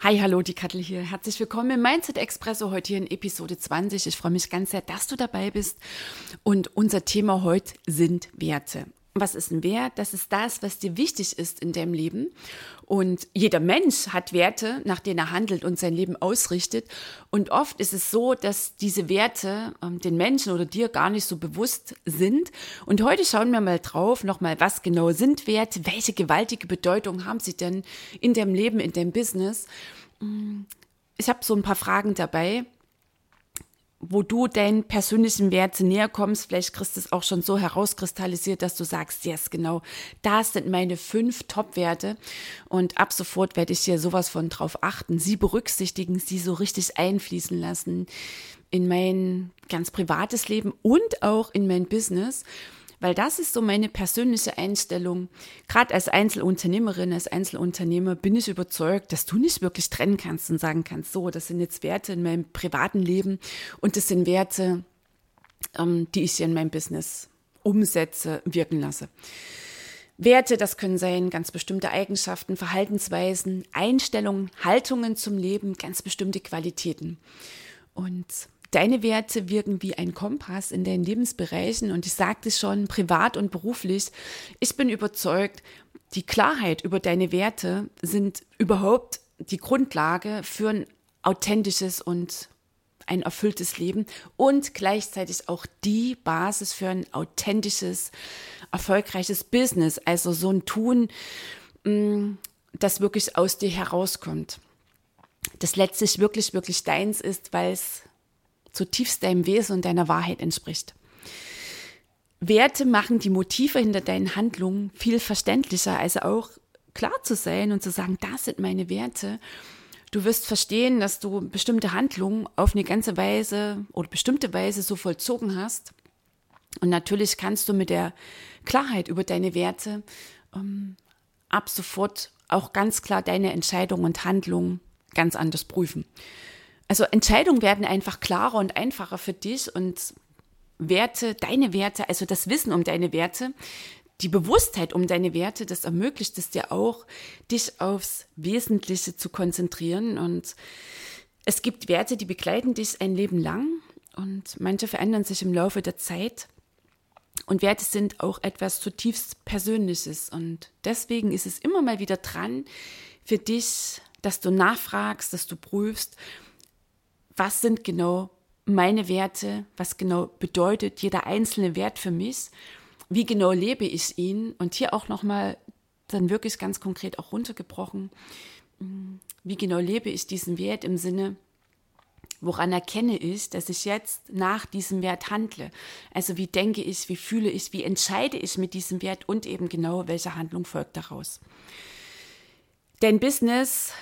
Hi, hallo, die Kattel hier. Herzlich willkommen im Mindset Expresso heute hier in Episode 20. Ich freue mich ganz sehr, dass du dabei bist. Und unser Thema heute sind Werte. Was ist ein Wert? Das ist das, was dir wichtig ist in deinem Leben. Und jeder Mensch hat Werte, nach denen er handelt und sein Leben ausrichtet. Und oft ist es so, dass diese Werte ähm, den Menschen oder dir gar nicht so bewusst sind. Und heute schauen wir mal drauf, nochmal, was genau sind Werte? Welche gewaltige Bedeutung haben sie denn in deinem Leben, in deinem Business? Ich habe so ein paar Fragen dabei, wo du deinen persönlichen Werten näher kommst. Vielleicht kriegst du es auch schon so herauskristallisiert, dass du sagst, yes, genau, das sind meine fünf Top-Werte. Und ab sofort werde ich hier sowas von drauf achten, sie berücksichtigen, sie so richtig einfließen lassen in mein ganz privates Leben und auch in mein Business. Weil das ist so meine persönliche Einstellung. Gerade als Einzelunternehmerin, als Einzelunternehmer bin ich überzeugt, dass du nicht wirklich trennen kannst und sagen kannst, so, das sind jetzt Werte in meinem privaten Leben und das sind Werte, ähm, die ich hier in meinem Business umsetze, wirken lasse. Werte, das können sein ganz bestimmte Eigenschaften, Verhaltensweisen, Einstellungen, Haltungen zum Leben, ganz bestimmte Qualitäten. Und Deine Werte wirken wie ein Kompass in deinen Lebensbereichen und ich sagte schon, privat und beruflich. Ich bin überzeugt, die Klarheit über deine Werte sind überhaupt die Grundlage für ein authentisches und ein erfülltes Leben und gleichzeitig auch die Basis für ein authentisches, erfolgreiches Business. Also so ein Tun, mm, das wirklich aus dir herauskommt. Das letztlich wirklich, wirklich deins ist, weil es zutiefst deinem Wesen und deiner Wahrheit entspricht. Werte machen die Motive hinter deinen Handlungen viel verständlicher, also auch klar zu sein und zu sagen, das sind meine Werte. Du wirst verstehen, dass du bestimmte Handlungen auf eine ganze Weise oder bestimmte Weise so vollzogen hast. Und natürlich kannst du mit der Klarheit über deine Werte ähm, ab sofort auch ganz klar deine Entscheidungen und Handlungen ganz anders prüfen. Also Entscheidungen werden einfach klarer und einfacher für dich und Werte, deine Werte, also das Wissen um deine Werte, die Bewusstheit um deine Werte, das ermöglicht es dir auch, dich aufs Wesentliche zu konzentrieren. Und es gibt Werte, die begleiten dich ein Leben lang und manche verändern sich im Laufe der Zeit. Und Werte sind auch etwas zutiefst Persönliches. Und deswegen ist es immer mal wieder dran für dich, dass du nachfragst, dass du prüfst, was sind genau meine Werte, was genau bedeutet jeder einzelne Wert für mich, wie genau lebe ich ihn und hier auch nochmal dann wirklich ganz konkret auch runtergebrochen, wie genau lebe ich diesen Wert im Sinne, woran erkenne ich, dass ich jetzt nach diesem Wert handle? Also wie denke ich, wie fühle ich, wie entscheide ich mit diesem Wert und eben genau, welche Handlung folgt daraus? Dein Business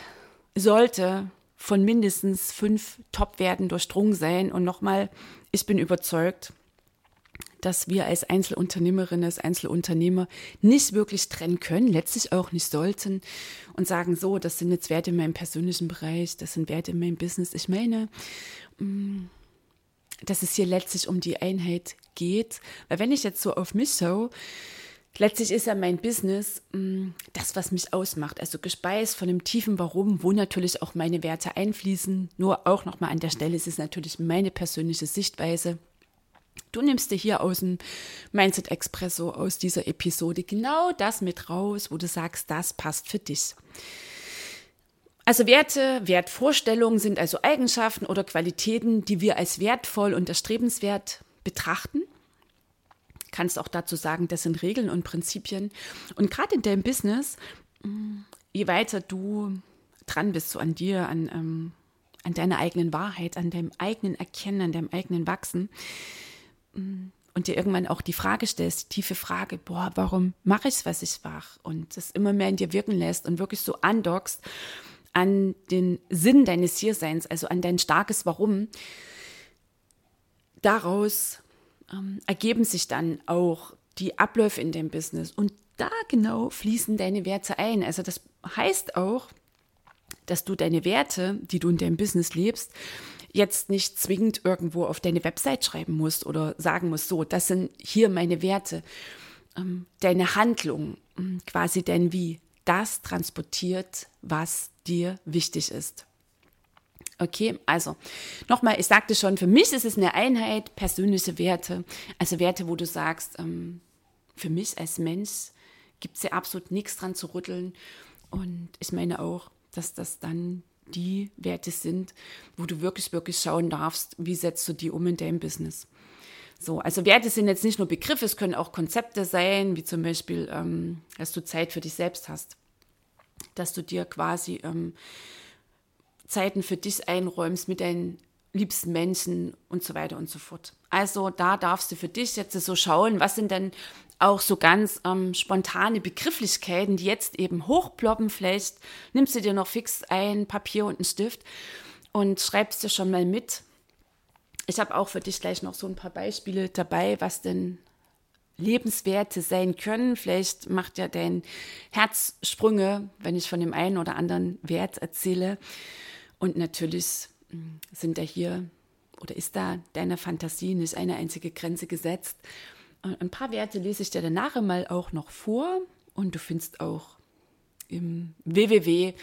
sollte von mindestens fünf Top-Werten durchdrungen sein. Und nochmal, ich bin überzeugt, dass wir als Einzelunternehmerinnen, als Einzelunternehmer nicht wirklich trennen können, letztlich auch nicht sollten und sagen, so, das sind jetzt Werte in meinem persönlichen Bereich, das sind Werte in meinem Business. Ich meine, mm, dass es hier letztlich um die Einheit geht, weil wenn ich jetzt so auf mich schaue, Letztlich ist ja mein Business mm, das, was mich ausmacht. Also gespeist von einem tiefen Warum, wo natürlich auch meine Werte einfließen. Nur auch nochmal an der Stelle ist es natürlich meine persönliche Sichtweise. Du nimmst dir hier aus dem Mindset Expresso, aus dieser Episode genau das mit raus, wo du sagst, das passt für dich. Also Werte, Wertvorstellungen sind also Eigenschaften oder Qualitäten, die wir als wertvoll und erstrebenswert betrachten kannst auch dazu sagen, das sind Regeln und Prinzipien. Und gerade in deinem Business, mm, je weiter du dran bist, so an dir, an, ähm, an deiner eigenen Wahrheit, an deinem eigenen Erkennen, an deinem eigenen Wachsen, mm, und dir irgendwann auch die Frage stellst, die tiefe Frage, boah, warum mache ich, was ich mache? Und das immer mehr in dir wirken lässt und wirklich so andockst an den Sinn deines Hierseins, also an dein starkes Warum, daraus ähm, ergeben sich dann auch die Abläufe in dem Business. Und da genau fließen deine Werte ein. Also das heißt auch, dass du deine Werte, die du in deinem Business lebst, jetzt nicht zwingend irgendwo auf deine Website schreiben musst oder sagen musst, so, das sind hier meine Werte. Ähm, deine Handlung, ähm, quasi dein Wie, das transportiert, was dir wichtig ist. Okay, also nochmal, ich sagte schon, für mich ist es eine Einheit, persönliche Werte, also Werte, wo du sagst, ähm, für mich als Mensch gibt es ja absolut nichts dran zu rütteln. Und ich meine auch, dass das dann die Werte sind, wo du wirklich, wirklich schauen darfst, wie setzt du die um in deinem Business. So, also Werte sind jetzt nicht nur Begriffe, es können auch Konzepte sein, wie zum Beispiel, ähm, dass du Zeit für dich selbst hast, dass du dir quasi ähm, Zeiten für dich einräumst mit deinen liebsten Menschen und so weiter und so fort. Also da darfst du für dich jetzt so schauen, was sind denn auch so ganz ähm, spontane Begrifflichkeiten, die jetzt eben hochploppen. Vielleicht nimmst du dir noch fix ein Papier und einen Stift und schreibst dir schon mal mit. Ich habe auch für dich gleich noch so ein paar Beispiele dabei, was denn Lebenswerte sein können. Vielleicht macht ja dein Herz Sprünge, wenn ich von dem einen oder anderen Wert erzähle. Und natürlich hm, sind da hier oder ist da deiner Fantasie nicht eine einzige Grenze gesetzt. Ein paar Werte lese ich dir danach mal auch noch vor und du findest auch im www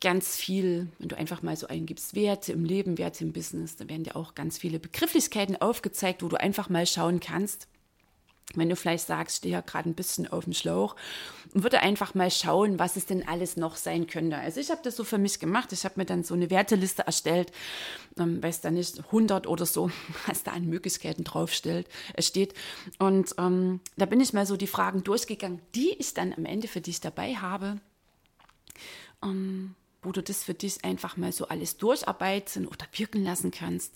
ganz viel, wenn du einfach mal so eingibst, Werte im Leben, Werte im Business, da werden dir auch ganz viele Begrifflichkeiten aufgezeigt, wo du einfach mal schauen kannst, wenn du vielleicht sagst, stehe ja gerade ein bisschen auf dem Schlauch und würde einfach mal schauen, was es denn alles noch sein könnte. Also ich habe das so für mich gemacht. Ich habe mir dann so eine Werteliste erstellt, ähm, weiß da nicht 100 oder so, was da an Möglichkeiten drauf steht. Und ähm, da bin ich mal so die Fragen durchgegangen, die ich dann am Ende für dich dabei habe. Ähm, wo du das für dich einfach mal so alles durcharbeiten oder wirken lassen kannst.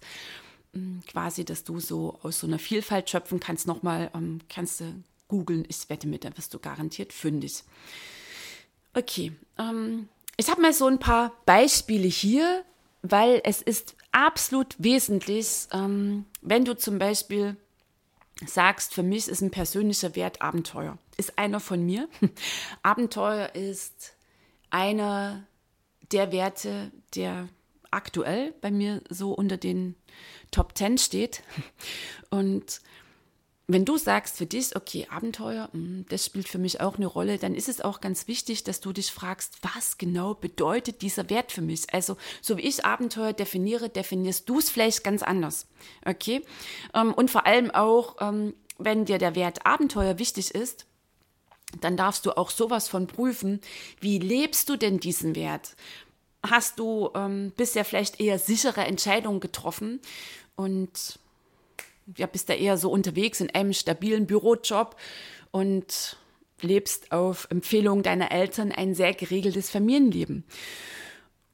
Mm, quasi, dass du so aus so einer Vielfalt schöpfen kannst. Nochmal ähm, kannst du googeln. Ich wette mit, da wirst du garantiert fündig. Okay, ähm, ich habe mal so ein paar Beispiele hier, weil es ist absolut wesentlich, ähm, wenn du zum Beispiel sagst, für mich ist ein persönlicher Wert Abenteuer. Ist einer von mir. Abenteuer ist einer der Werte, der aktuell bei mir so unter den Top 10 steht. Und wenn du sagst für dich, okay, Abenteuer, hm, das spielt für mich auch eine Rolle, dann ist es auch ganz wichtig, dass du dich fragst, was genau bedeutet dieser Wert für mich? Also, so wie ich Abenteuer definiere, definierst du es vielleicht ganz anders. Okay? Ähm, und vor allem auch, ähm, wenn dir der Wert Abenteuer wichtig ist, dann darfst du auch sowas von prüfen, wie lebst du denn diesen Wert? Hast du ähm, bisher vielleicht eher sichere Entscheidungen getroffen und ja, bist da eher so unterwegs in einem stabilen Bürojob und lebst auf Empfehlung deiner Eltern ein sehr geregeltes Familienleben.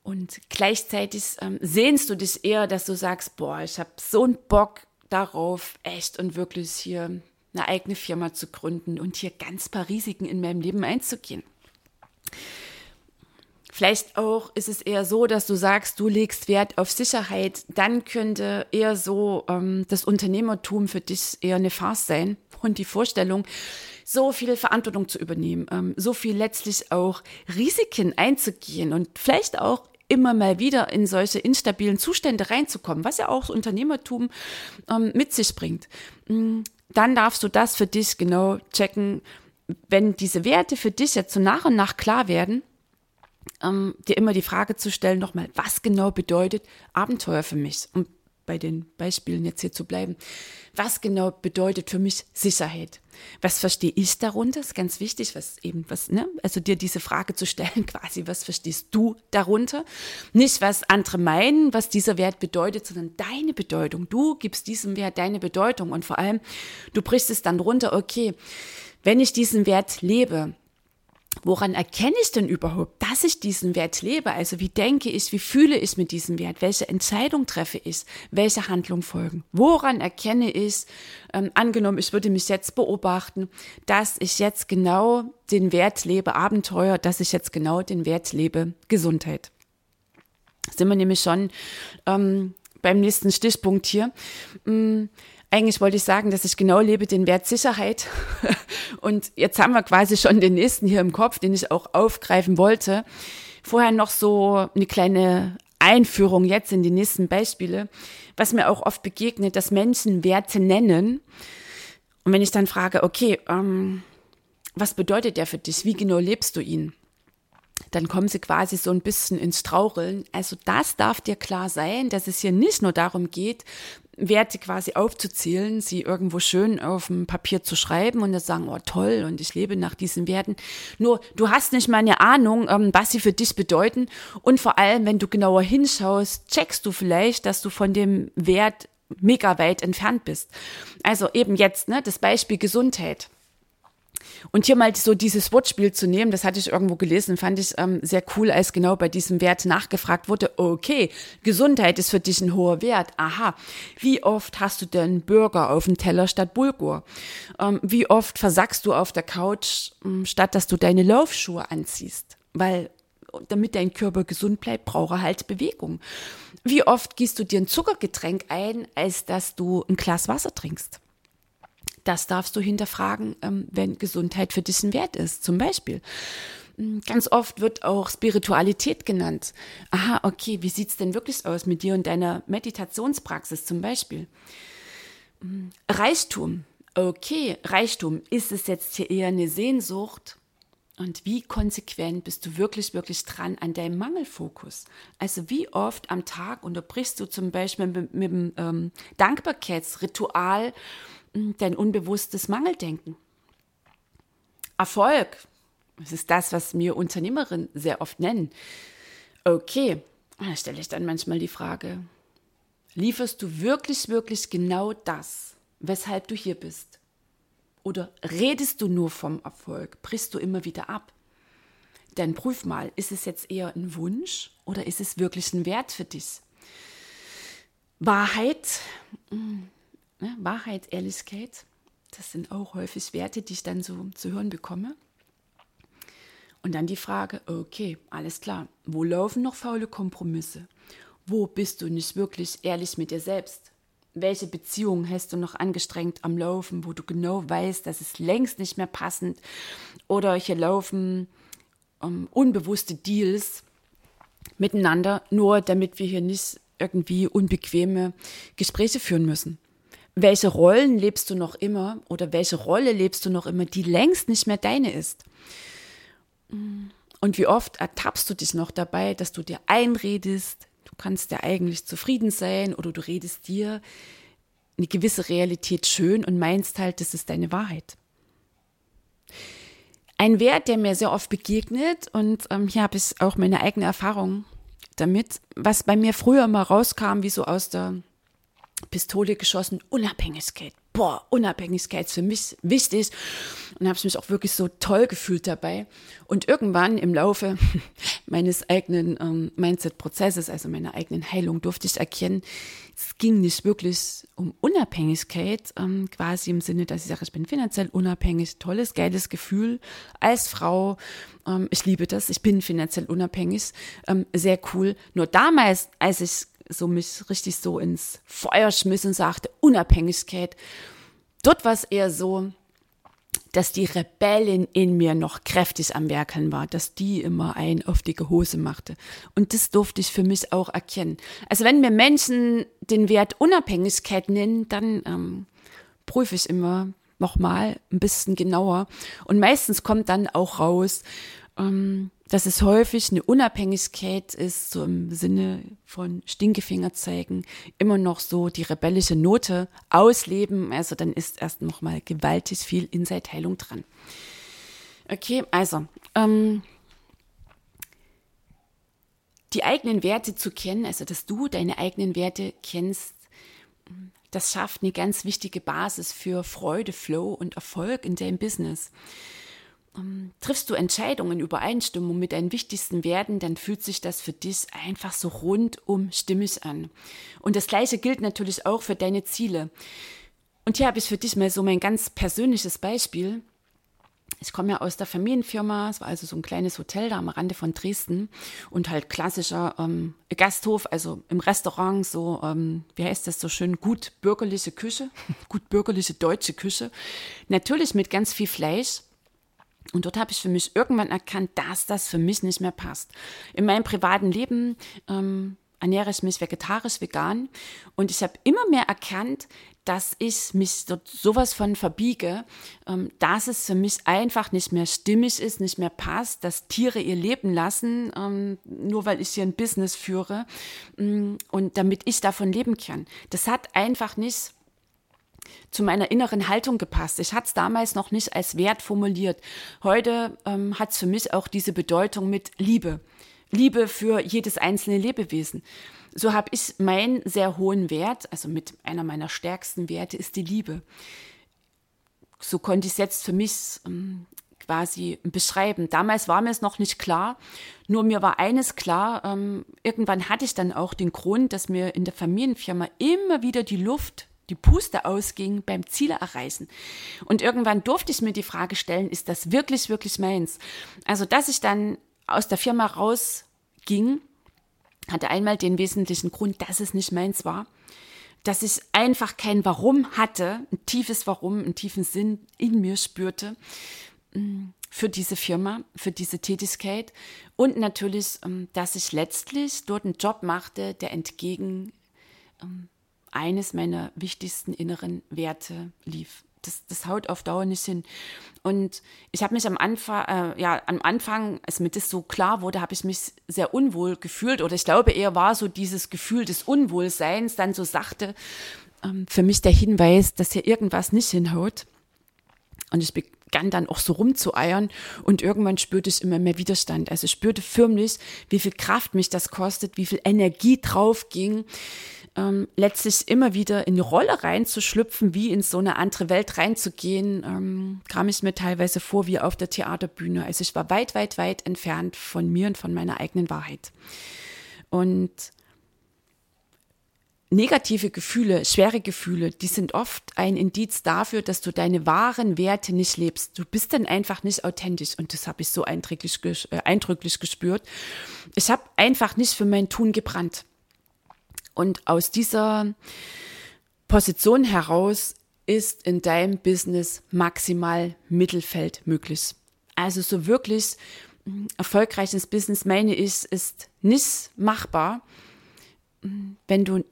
Und gleichzeitig ähm, sehnst du dich eher, dass du sagst, boah, ich habe so einen Bock darauf, echt und wirklich hier eine eigene Firma zu gründen und hier ganz paar Risiken in meinem Leben einzugehen. Vielleicht auch ist es eher so, dass du sagst, du legst Wert auf Sicherheit. Dann könnte eher so ähm, das Unternehmertum für dich eher eine Farce sein und die Vorstellung, so viel Verantwortung zu übernehmen, ähm, so viel letztlich auch Risiken einzugehen und vielleicht auch immer mal wieder in solche instabilen Zustände reinzukommen, was ja auch das Unternehmertum ähm, mit sich bringt. Mm, dann darfst du das für dich genau checken. Wenn diese Werte für dich jetzt so nach und nach klar werden, ähm, dir immer die Frage zu stellen, nochmal, was genau bedeutet Abenteuer für mich? Um bei den Beispielen jetzt hier zu bleiben. Was genau bedeutet für mich Sicherheit? Was verstehe ich darunter? Ist ganz wichtig, was eben, was, ne? Also dir diese Frage zu stellen, quasi, was verstehst du darunter? Nicht, was andere meinen, was dieser Wert bedeutet, sondern deine Bedeutung. Du gibst diesem Wert deine Bedeutung und vor allem, du brichst es dann runter, okay, wenn ich diesen Wert lebe, Woran erkenne ich denn überhaupt, dass ich diesen Wert lebe? Also wie denke ich, wie fühle ich mit diesem Wert? Welche Entscheidung treffe ich? Welche Handlung folgen? Woran erkenne ich, ähm, angenommen, ich würde mich jetzt beobachten, dass ich jetzt genau den Wert lebe, Abenteuer, dass ich jetzt genau den Wert lebe, Gesundheit. Sind wir nämlich schon ähm, beim nächsten Stichpunkt hier. Ähm, eigentlich wollte ich sagen, dass ich genau lebe den Wert Sicherheit. Und jetzt haben wir quasi schon den nächsten hier im Kopf, den ich auch aufgreifen wollte. Vorher noch so eine kleine Einführung jetzt in die nächsten Beispiele, was mir auch oft begegnet, dass Menschen Werte nennen. Und wenn ich dann frage, okay, ähm, was bedeutet der für dich? Wie genau lebst du ihn? Dann kommen sie quasi so ein bisschen ins Straucheln. Also das darf dir klar sein, dass es hier nicht nur darum geht, Werte quasi aufzuzählen, sie irgendwo schön auf dem Papier zu schreiben und dann sagen, oh toll, und ich lebe nach diesen Werten. Nur du hast nicht mal eine Ahnung, ähm, was sie für dich bedeuten. Und vor allem, wenn du genauer hinschaust, checkst du vielleicht, dass du von dem Wert mega weit entfernt bist. Also eben jetzt, ne, das Beispiel Gesundheit. Und hier mal so dieses Wortspiel zu nehmen, das hatte ich irgendwo gelesen, fand ich ähm, sehr cool, als genau bei diesem Wert nachgefragt wurde, okay, Gesundheit ist für dich ein hoher Wert. Aha, wie oft hast du denn Burger auf dem Teller statt Bulgur? Ähm, wie oft versackst du auf der Couch, ähm, statt dass du deine Laufschuhe anziehst? Weil damit dein Körper gesund bleibt, braucht er halt Bewegung. Wie oft gießt du dir ein Zuckergetränk ein, als dass du ein Glas Wasser trinkst? Das darfst du hinterfragen, ähm, wenn Gesundheit für dich ein Wert ist. Zum Beispiel. Hm, ganz oft wird auch Spiritualität genannt. Aha, okay, wie sieht's denn wirklich aus mit dir und deiner Meditationspraxis zum Beispiel? Hm, Reichtum. Okay, Reichtum. Ist es jetzt hier eher eine Sehnsucht? Und wie konsequent bist du wirklich, wirklich dran an deinem Mangelfokus? Also wie oft am Tag unterbrichst du zum Beispiel mit, mit dem ähm, Dankbarkeitsritual dein unbewusstes Mangeldenken. Erfolg, das ist das, was mir Unternehmerinnen sehr oft nennen. Okay, da stelle ich dann manchmal die Frage, lieferst du wirklich, wirklich genau das, weshalb du hier bist? Oder redest du nur vom Erfolg, brichst du immer wieder ab? Dann prüf mal, ist es jetzt eher ein Wunsch oder ist es wirklich ein Wert für dich? Wahrheit, hm, Ne? Wahrheit, Ehrlichkeit, das sind auch häufig Werte, die ich dann so zu hören bekomme. Und dann die Frage, okay, alles klar, wo laufen noch faule Kompromisse? Wo bist du nicht wirklich ehrlich mit dir selbst? Welche Beziehungen hast du noch angestrengt am Laufen, wo du genau weißt, dass es längst nicht mehr passend oder hier laufen um, unbewusste Deals miteinander, nur damit wir hier nicht irgendwie unbequeme Gespräche führen müssen welche Rollen lebst du noch immer oder welche Rolle lebst du noch immer, die längst nicht mehr deine ist. Und wie oft ertappst du dich noch dabei, dass du dir einredest, du kannst ja eigentlich zufrieden sein oder du redest dir eine gewisse Realität schön und meinst halt, das ist deine Wahrheit. Ein Wert, der mir sehr oft begegnet und ähm, hier habe ich auch meine eigene Erfahrung damit, was bei mir früher mal rauskam, wie so aus der Pistole geschossen, Unabhängigkeit. Boah, Unabhängigkeit ist für mich wichtig. Und habe ich mich auch wirklich so toll gefühlt dabei. Und irgendwann im Laufe meines eigenen ähm, Mindset-Prozesses, also meiner eigenen Heilung, durfte ich erkennen, es ging nicht wirklich um Unabhängigkeit, ähm, quasi im Sinne, dass ich sage, ich bin finanziell unabhängig, tolles, geiles Gefühl als Frau. Ähm, ich liebe das, ich bin finanziell unabhängig, ähm, sehr cool. Nur damals, als ich so mich richtig so ins Feuer schmiss und sagte, Unabhängigkeit. Dort war es eher so, dass die Rebellin in mir noch kräftig am Werkeln war, dass die immer ein auf dicke Hose machte. Und das durfte ich für mich auch erkennen. Also wenn mir Menschen den Wert Unabhängigkeit nennen, dann ähm, prüfe ich immer nochmal ein bisschen genauer. Und meistens kommt dann auch raus, ähm, dass es häufig eine Unabhängigkeit ist, so im Sinne von Stinkefinger zeigen, immer noch so die rebellische Note ausleben. Also dann ist erst noch mal gewaltig viel Inside-Heilung dran. Okay, also ähm, die eigenen Werte zu kennen, also dass du deine eigenen Werte kennst, das schafft eine ganz wichtige Basis für Freude, Flow und Erfolg in deinem Business. Ähm, triffst du Entscheidungen in Übereinstimmung mit deinen wichtigsten Werten, dann fühlt sich das für dich einfach so rundum stimmig an. Und das Gleiche gilt natürlich auch für deine Ziele. Und hier habe ich für dich mal so mein ganz persönliches Beispiel. Ich komme ja aus der Familienfirma, es war also so ein kleines Hotel da am Rande von Dresden und halt klassischer ähm, Gasthof, also im Restaurant so, ähm, wie heißt das so schön, gut bürgerliche Küche, gut bürgerliche deutsche Küche. Natürlich mit ganz viel Fleisch, und dort habe ich für mich irgendwann erkannt, dass das für mich nicht mehr passt. In meinem privaten Leben ähm, ernähre ich mich vegetarisch, vegan. Und ich habe immer mehr erkannt, dass ich mich dort sowas von verbiege, ähm, dass es für mich einfach nicht mehr stimmig ist, nicht mehr passt, dass Tiere ihr Leben lassen, ähm, nur weil ich hier ein Business führe ähm, und damit ich davon leben kann. Das hat einfach nicht zu meiner inneren Haltung gepasst. Ich hatte es damals noch nicht als Wert formuliert. Heute ähm, hat es für mich auch diese Bedeutung mit Liebe. Liebe für jedes einzelne Lebewesen. So habe ich meinen sehr hohen Wert, also mit einer meiner stärksten Werte ist die Liebe. So konnte ich es jetzt für mich ähm, quasi beschreiben. Damals war mir es noch nicht klar, nur mir war eines klar, ähm, irgendwann hatte ich dann auch den Grund, dass mir in der Familienfirma immer wieder die Luft die Puste ausging beim Ziele erreichen. Und irgendwann durfte ich mir die Frage stellen, ist das wirklich, wirklich meins? Also, dass ich dann aus der Firma rausging, hatte einmal den wesentlichen Grund, dass es nicht meins war. Dass ich einfach kein Warum hatte, ein tiefes Warum, einen tiefen Sinn in mir spürte mm, für diese Firma, für diese Tätigkeit und natürlich, ähm, dass ich letztlich dort einen Job machte, der entgegen ähm, eines meiner wichtigsten inneren Werte lief. Das, das haut auf Dauer nicht hin. Und ich habe mich am Anfang, äh, ja, am Anfang, als mir das so klar wurde, habe ich mich sehr unwohl gefühlt. Oder ich glaube eher war so dieses Gefühl des Unwohlseins dann so sachte ähm, für mich der Hinweis, dass hier irgendwas nicht hinhaut. Und ich begann dann auch so rumzueiern und irgendwann spürte ich immer mehr Widerstand. Also ich spürte förmlich, wie viel Kraft mich das kostet, wie viel Energie drauf ging, ähm, letztlich immer wieder in die Rolle reinzuschlüpfen, wie in so eine andere Welt reinzugehen, ähm, kam ich mir teilweise vor wie auf der Theaterbühne. Also ich war weit, weit, weit entfernt von mir und von meiner eigenen Wahrheit. Und negative Gefühle, schwere Gefühle, die sind oft ein Indiz dafür, dass du deine wahren Werte nicht lebst. Du bist dann einfach nicht authentisch und das habe ich so eindrücklich, äh, eindrücklich gespürt. Ich habe einfach nicht für mein Tun gebrannt. Und aus dieser Position heraus ist in deinem Business maximal Mittelfeld möglich. Also so wirklich hm, erfolgreiches Business, meine ich, ist nicht machbar, hm, wenn du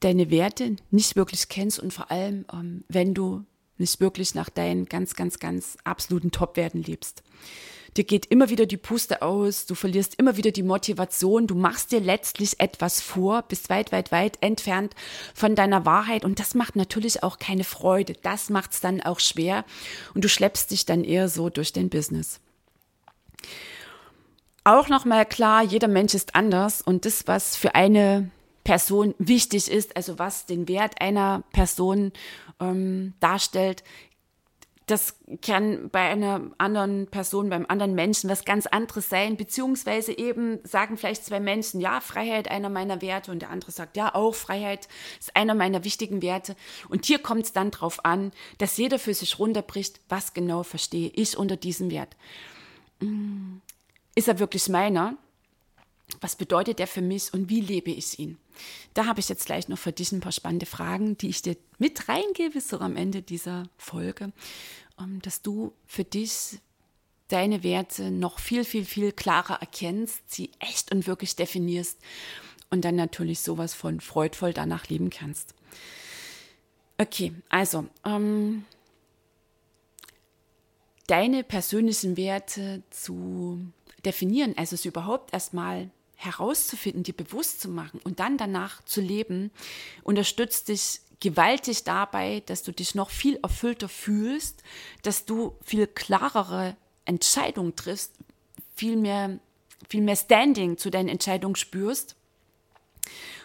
deine Werte nicht wirklich kennst und vor allem, ähm, wenn du nicht wirklich nach deinen ganz, ganz, ganz absoluten Top-Werten lebst dir geht immer wieder die Puste aus, du verlierst immer wieder die Motivation, du machst dir letztlich etwas vor, bist weit, weit, weit entfernt von deiner Wahrheit und das macht natürlich auch keine Freude, das macht es dann auch schwer und du schleppst dich dann eher so durch den Business. Auch nochmal klar, jeder Mensch ist anders und das, was für eine Person wichtig ist, also was den Wert einer Person ähm, darstellt, das kann bei einer anderen Person, beim anderen Menschen was ganz anderes sein, beziehungsweise eben sagen vielleicht zwei Menschen, ja, Freiheit einer meiner Werte und der andere sagt, ja, auch Freiheit ist einer meiner wichtigen Werte. Und hier kommt es dann darauf an, dass jeder für sich runterbricht, was genau verstehe ich unter diesem Wert. Mm, ist er wirklich meiner? Was bedeutet er für mich und wie lebe ich ihn? Da habe ich jetzt gleich noch für dich ein paar spannende Fragen, die ich dir mit reingebe, so am Ende dieser Folge, ähm, dass du für dich deine Werte noch viel, viel, viel klarer erkennst, sie echt und wirklich definierst und dann natürlich sowas von freudvoll danach leben kannst. Okay, also ähm, deine persönlichen Werte zu definieren, also es überhaupt erstmal herauszufinden, dir bewusst zu machen und dann danach zu leben, unterstützt dich gewaltig dabei, dass du dich noch viel erfüllter fühlst, dass du viel klarere Entscheidungen triffst, viel mehr, viel mehr Standing zu deinen Entscheidungen spürst.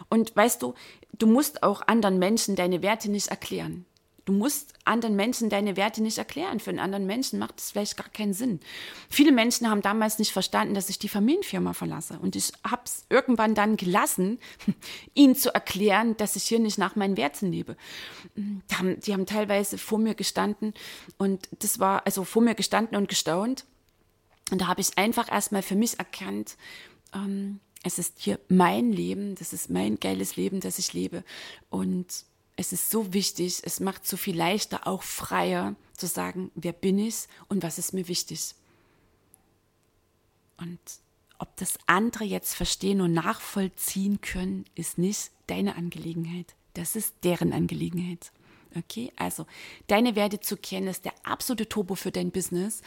Und weißt du, du musst auch anderen Menschen deine Werte nicht erklären. Du musst anderen Menschen deine Werte nicht erklären. Für einen anderen Menschen macht es vielleicht gar keinen Sinn. Viele Menschen haben damals nicht verstanden, dass ich die Familienfirma verlasse. Und ich habe es irgendwann dann gelassen, ihnen zu erklären, dass ich hier nicht nach meinen Werten lebe. Die haben, die haben teilweise vor mir gestanden und das war also vor mir gestanden und gestaunt. Und da habe ich einfach erstmal für mich erkannt, ähm, es ist hier mein Leben, das ist mein geiles Leben, das ich lebe. Und es ist so wichtig, es macht so viel leichter, auch freier zu sagen, wer bin ich und was ist mir wichtig. Und ob das andere jetzt verstehen und nachvollziehen können, ist nicht deine Angelegenheit. Das ist deren Angelegenheit. Okay, also deine Werte zu kennen ist der absolute Turbo für dein Business.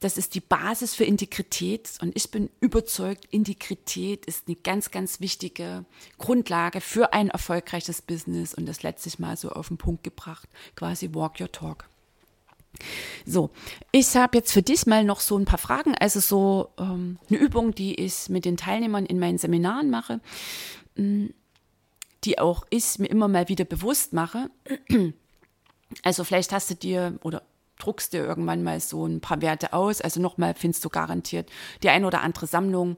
Das ist die Basis für Integrität und ich bin überzeugt, Integrität ist eine ganz, ganz wichtige Grundlage für ein erfolgreiches Business und das letztlich mal so auf den Punkt gebracht, quasi Walk Your Talk. So, ich habe jetzt für dich mal noch so ein paar Fragen, also so ähm, eine Übung, die ich mit den Teilnehmern in meinen Seminaren mache. Hm, die auch ich mir immer mal wieder bewusst mache. Also vielleicht hast du dir oder druckst dir irgendwann mal so ein paar Werte aus. Also nochmal findest du garantiert die ein oder andere Sammlung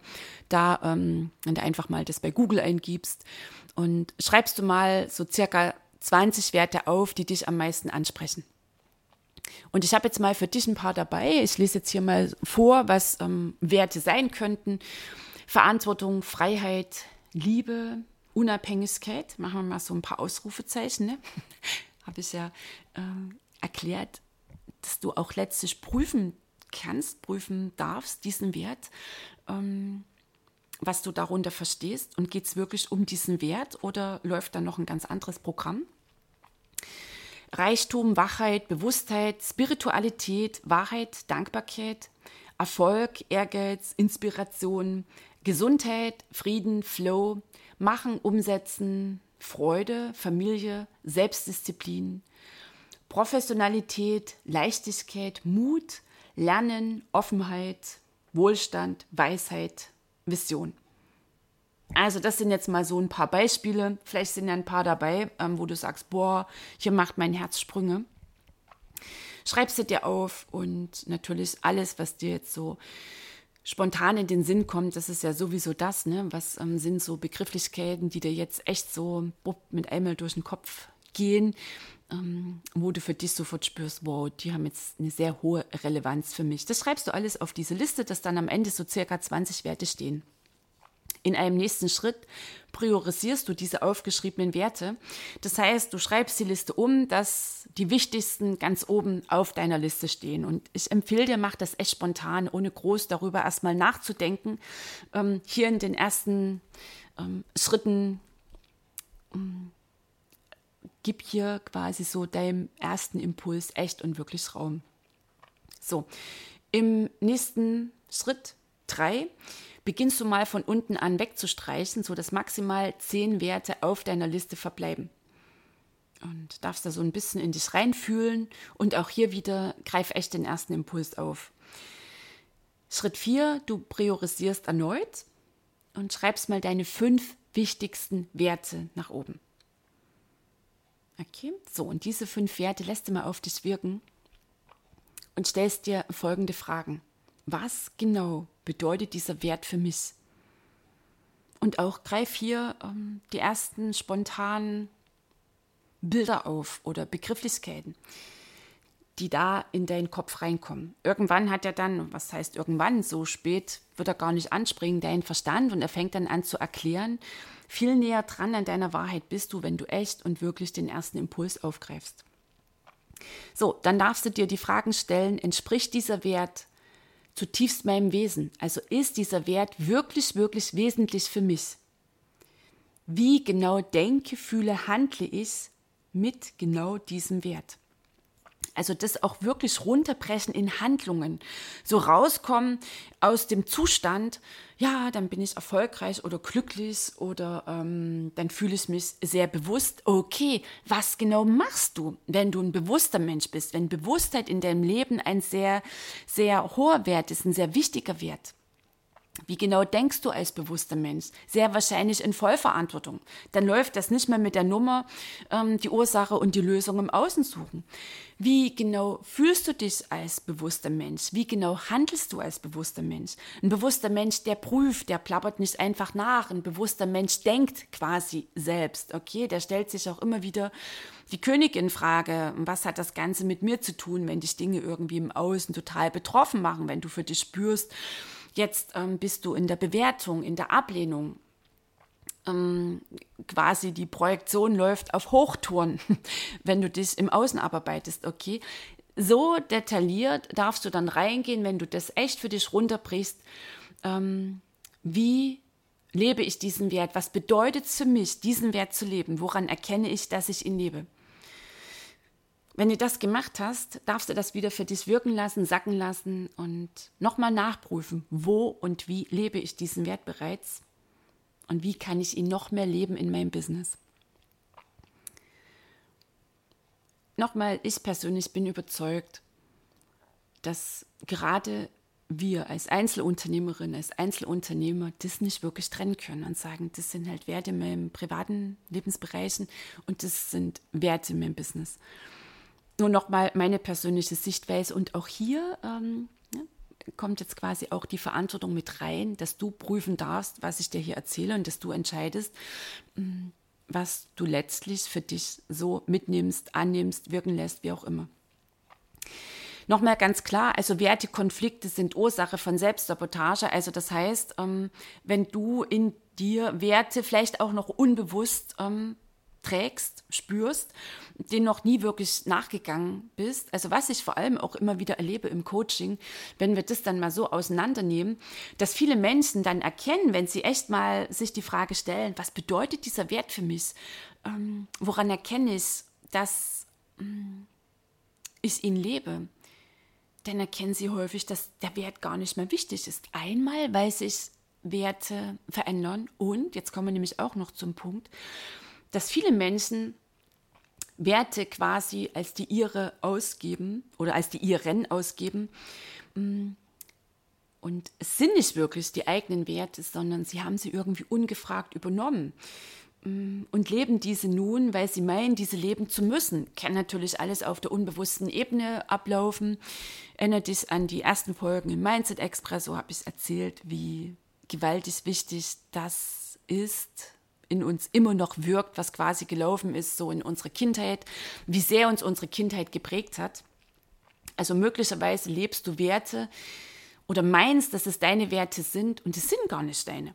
da, ähm, wenn du einfach mal das bei Google eingibst und schreibst du mal so circa 20 Werte auf, die dich am meisten ansprechen. Und ich habe jetzt mal für dich ein paar dabei. Ich lese jetzt hier mal vor, was ähm, Werte sein könnten. Verantwortung, Freiheit, Liebe, Unabhängigkeit, machen wir mal so ein paar Ausrufezeichen, ne? habe ich ja äh, erklärt, dass du auch letztlich prüfen kannst, prüfen darfst, diesen Wert, ähm, was du darunter verstehst. Und geht es wirklich um diesen Wert oder läuft da noch ein ganz anderes Programm? Reichtum, Wachheit, Bewusstheit, Spiritualität, Wahrheit, Dankbarkeit, Erfolg, Ehrgeiz, Inspiration, Gesundheit, Frieden, Flow, Machen, Umsetzen, Freude, Familie, Selbstdisziplin, Professionalität, Leichtigkeit, Mut, Lernen, Offenheit, Wohlstand, Weisheit, Vision. Also das sind jetzt mal so ein paar Beispiele. Vielleicht sind ja ein paar dabei, ähm, wo du sagst, boah, hier macht mein Herz Sprünge. Schreibst du dir auf und natürlich alles, was dir jetzt so spontan in den Sinn kommt, das ist ja sowieso das, ne? Was ähm, sind so Begrifflichkeiten, die dir jetzt echt so mit einmal durch den Kopf gehen, ähm, wo du für dich sofort spürst, wow, die haben jetzt eine sehr hohe Relevanz für mich. Das schreibst du alles auf diese Liste, dass dann am Ende so circa 20 Werte stehen. In einem nächsten Schritt priorisierst du diese aufgeschriebenen Werte. Das heißt, du schreibst die Liste um, dass die wichtigsten ganz oben auf deiner Liste stehen. Und ich empfehle dir, mach das echt spontan, ohne groß darüber erstmal nachzudenken. Ähm, hier in den ersten ähm, Schritten ähm, gib hier quasi so deinem ersten Impuls echt und wirklich Raum. So, im nächsten Schritt drei beginnst du mal von unten an wegzustreichen, sodass maximal zehn Werte auf deiner Liste verbleiben. Und darfst da so ein bisschen in dich reinfühlen und auch hier wieder greif echt den ersten Impuls auf. Schritt 4, du priorisierst erneut und schreibst mal deine fünf wichtigsten Werte nach oben. Okay, so und diese fünf Werte lässt du mal auf dich wirken und stellst dir folgende Fragen. Was genau bedeutet dieser Wert für mich? Und auch greif hier ähm, die ersten spontanen Bilder auf oder Begrifflichkeiten, die da in deinen Kopf reinkommen. Irgendwann hat er dann, was heißt irgendwann, so spät wird er gar nicht anspringen, deinen Verstand und er fängt dann an zu erklären. Viel näher dran an deiner Wahrheit bist du, wenn du echt und wirklich den ersten Impuls aufgreifst. So, dann darfst du dir die Fragen stellen, entspricht dieser Wert zutiefst meinem Wesen? Also ist dieser Wert wirklich, wirklich wesentlich für mich? Wie genau denke, fühle, handle ich, mit genau diesem Wert. Also das auch wirklich runterbrechen in Handlungen. So rauskommen aus dem Zustand, ja, dann bin ich erfolgreich oder glücklich oder ähm, dann fühle ich mich sehr bewusst. Okay, was genau machst du, wenn du ein bewusster Mensch bist, wenn Bewusstheit in deinem Leben ein sehr, sehr hoher Wert ist, ein sehr wichtiger Wert? Wie genau denkst du als bewusster Mensch? Sehr wahrscheinlich in Vollverantwortung. Dann läuft das nicht mehr mit der Nummer, ähm, die Ursache und die Lösung im Außen suchen. Wie genau fühlst du dich als bewusster Mensch? Wie genau handelst du als bewusster Mensch? Ein bewusster Mensch, der prüft, der plappert nicht einfach nach. Ein bewusster Mensch denkt quasi selbst. Okay, der stellt sich auch immer wieder die Königin-Frage, was hat das Ganze mit mir zu tun, wenn dich Dinge irgendwie im Außen total betroffen machen, wenn du für dich spürst, Jetzt ähm, bist du in der Bewertung, in der Ablehnung. Ähm, quasi die Projektion läuft auf Hochtouren, wenn du dich im Außen abarbeitest, okay? So detailliert darfst du dann reingehen, wenn du das echt für dich runterbrichst. Ähm, wie lebe ich diesen Wert? Was bedeutet es für mich, diesen Wert zu leben? Woran erkenne ich, dass ich ihn lebe? Wenn du das gemacht hast, darfst du das wieder für dich wirken lassen, sacken lassen und nochmal nachprüfen, wo und wie lebe ich diesen Wert bereits und wie kann ich ihn noch mehr leben in meinem Business. Nochmal, ich persönlich bin überzeugt, dass gerade wir als Einzelunternehmerin, als Einzelunternehmer das nicht wirklich trennen können und sagen, das sind halt Werte in meinem privaten Lebensbereichen und das sind Werte in meinem Business nur noch mal meine persönliche Sichtweise und auch hier ähm, ja, kommt jetzt quasi auch die Verantwortung mit rein, dass du prüfen darfst, was ich dir hier erzähle und dass du entscheidest, mm, was du letztlich für dich so mitnimmst, annimmst, wirken lässt, wie auch immer. Nochmal ganz klar, also Wertekonflikte sind Ursache von Selbstsabotage. Also das heißt, ähm, wenn du in dir Werte vielleicht auch noch unbewusst ähm, trägst, spürst, den noch nie wirklich nachgegangen bist. Also was ich vor allem auch immer wieder erlebe im Coaching, wenn wir das dann mal so auseinandernehmen, dass viele Menschen dann erkennen, wenn sie echt mal sich die Frage stellen, was bedeutet dieser Wert für mich? Ähm, woran erkenne ich, dass ähm, ich ihn lebe? Dann erkennen sie häufig, dass der Wert gar nicht mehr wichtig ist. Einmal, weil sich Werte verändern und, jetzt kommen wir nämlich auch noch zum Punkt, dass viele Menschen Werte quasi als die ihre ausgeben oder als die ihren ausgeben. Mm, und es sind nicht wirklich die eigenen Werte, sondern sie haben sie irgendwie ungefragt übernommen mm, und leben diese nun, weil sie meinen, diese leben zu müssen. Kann natürlich alles auf der unbewussten Ebene ablaufen. Erinnert dich an die ersten Folgen im Mindset Express, so habe ich erzählt, wie gewaltig wichtig das ist, in uns immer noch wirkt, was quasi gelaufen ist, so in unserer Kindheit, wie sehr uns unsere Kindheit geprägt hat. Also möglicherweise lebst du Werte oder meinst, dass es deine Werte sind und es sind gar nicht deine.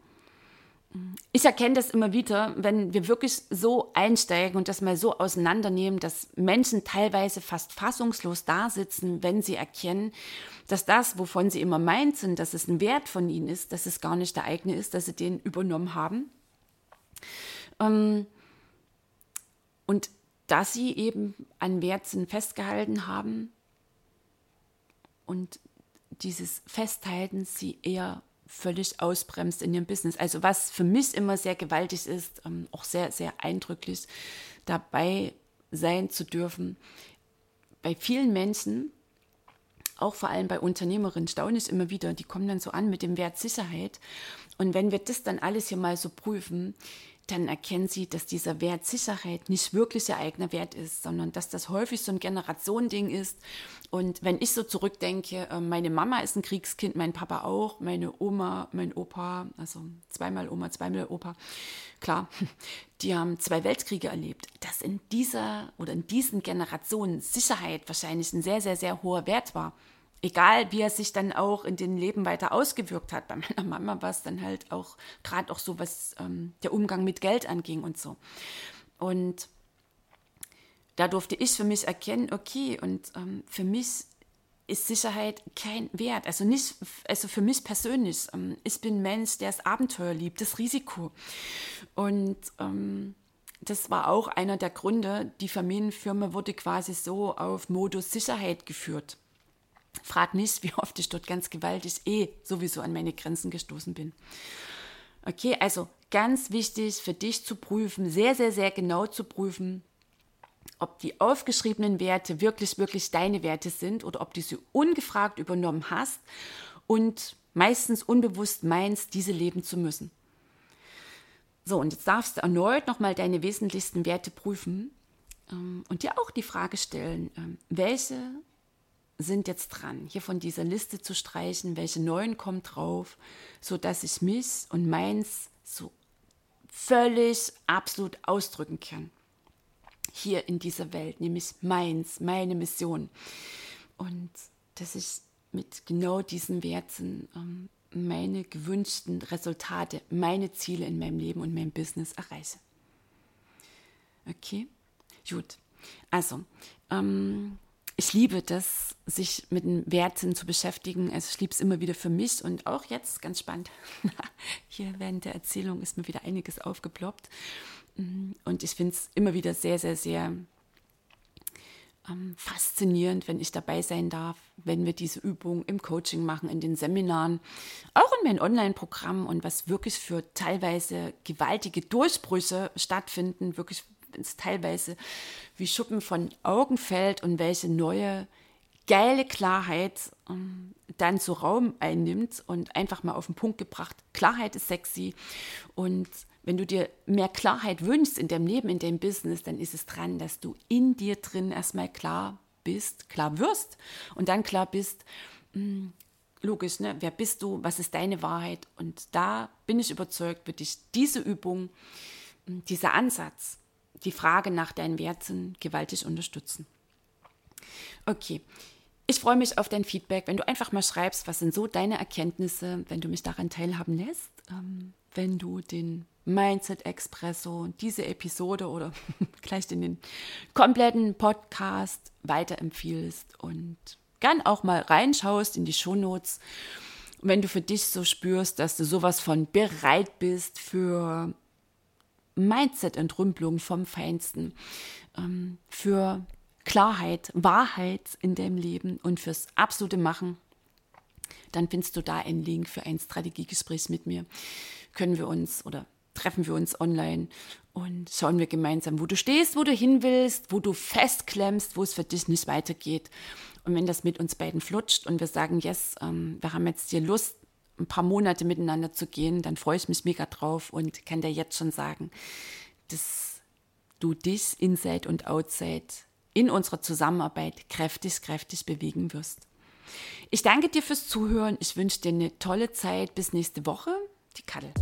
Ich erkenne das immer wieder, wenn wir wirklich so einsteigen und das mal so auseinandernehmen, dass Menschen teilweise fast fassungslos da sitzen, wenn sie erkennen, dass das, wovon sie immer meint sind, dass es ein Wert von ihnen ist, dass es gar nicht der eigene ist, dass sie den übernommen haben ähm, und dass sie eben an Werten festgehalten haben und dieses Festhalten sie eher völlig ausbremst in ihrem Business. Also was für mich immer sehr gewaltig ist, ähm, auch sehr, sehr eindrücklich dabei sein zu dürfen. Bei vielen Menschen, auch vor allem bei Unternehmerinnen, staune ich immer wieder, die kommen dann so an mit dem Wert Sicherheit. Und wenn wir das dann alles hier mal so prüfen, dann erkennen sie, dass dieser Wert Sicherheit nicht wirklich ihr eigener Wert ist, sondern dass das häufig so ein Generationending ist. Und wenn ich so zurückdenke, äh, meine Mama ist ein Kriegskind, mein Papa auch, meine Oma, mein Opa, also zweimal Oma, zweimal Opa, klar, die haben zwei Weltkriege erlebt. Dass in dieser oder in diesen Generationen Sicherheit wahrscheinlich ein sehr, sehr, sehr hoher Wert war egal wie er sich dann auch in den Leben weiter ausgewirkt hat. Bei meiner Mama war es dann halt auch gerade auch so, was ähm, der Umgang mit Geld anging und so. Und da durfte ich für mich erkennen, okay, und ähm, für mich ist Sicherheit kein Wert. Also nicht, also für mich persönlich. Ähm, ich bin Mensch, der das Abenteuer liebt, das Risiko. Und ähm, das war auch einer der Gründe, die Familienfirma wurde quasi so auf Modus Sicherheit geführt. Frag nicht, wie oft ich dort ganz gewaltig eh sowieso an meine Grenzen gestoßen bin. Okay, also ganz wichtig für dich zu prüfen, sehr, sehr, sehr genau zu prüfen, ob die aufgeschriebenen Werte wirklich, wirklich deine Werte sind oder ob du sie ungefragt übernommen hast und meistens unbewusst meinst, diese leben zu müssen. So, und jetzt darfst du erneut nochmal deine wesentlichsten Werte prüfen ähm, und dir auch die Frage stellen, ähm, welche sind jetzt dran, hier von dieser Liste zu streichen, welche neuen kommen drauf, sodass ich mich und meins so völlig absolut ausdrücken kann. Hier in dieser Welt, nämlich meins, meine Mission. Und dass ich mit genau diesen Werten ähm, meine gewünschten Resultate, meine Ziele in meinem Leben und meinem Business erreiche. Okay, gut. Also, ähm, ich liebe das, sich mit den Werten zu beschäftigen. Also ich liebe es immer wieder für mich und auch jetzt, ganz spannend, hier während der Erzählung ist mir wieder einiges aufgeploppt. Und ich finde es immer wieder sehr, sehr, sehr ähm, faszinierend, wenn ich dabei sein darf, wenn wir diese Übung im Coaching machen, in den Seminaren, auch in meinen Online-Programmen und was wirklich für teilweise gewaltige Durchbrüche stattfinden, wirklich es teilweise wie Schuppen von Augen fällt und welche neue geile Klarheit ähm, dann so Raum einnimmt und einfach mal auf den Punkt gebracht. Klarheit ist sexy und wenn du dir mehr Klarheit wünschst in deinem Leben, in deinem Business, dann ist es dran, dass du in dir drin erstmal klar bist, klar wirst und dann klar bist, hm, logisch, ne? wer bist du, was ist deine Wahrheit? Und da bin ich überzeugt, wird dich diese Übung, hm, dieser Ansatz, die Frage nach deinen Werten gewaltig unterstützen. Okay, ich freue mich auf dein Feedback, wenn du einfach mal schreibst, was sind so deine Erkenntnisse, wenn du mich daran teilhaben lässt, ähm, wenn du den Mindset Expresso, diese Episode oder gleich den kompletten Podcast weiterempfiehlst und gern auch mal reinschaust in die Shownotes. Wenn du für dich so spürst, dass du sowas von bereit bist für Mindset-Entrümpelung vom Feinsten, ähm, für Klarheit, Wahrheit in deinem Leben und fürs absolute Machen, dann findest du da einen Link für ein Strategiegespräch mit mir. Können wir uns oder treffen wir uns online und schauen wir gemeinsam, wo du stehst, wo du hin willst, wo du festklemmst, wo es für dich nicht weitergeht. Und wenn das mit uns beiden flutscht und wir sagen, yes, ähm, wir haben jetzt hier Lust, ein paar Monate miteinander zu gehen, dann freue ich mich mega drauf und kann dir jetzt schon sagen, dass du dich inside und outside in unserer Zusammenarbeit kräftig, kräftig bewegen wirst. Ich danke dir fürs Zuhören. Ich wünsche dir eine tolle Zeit. Bis nächste Woche. Die Kaddel.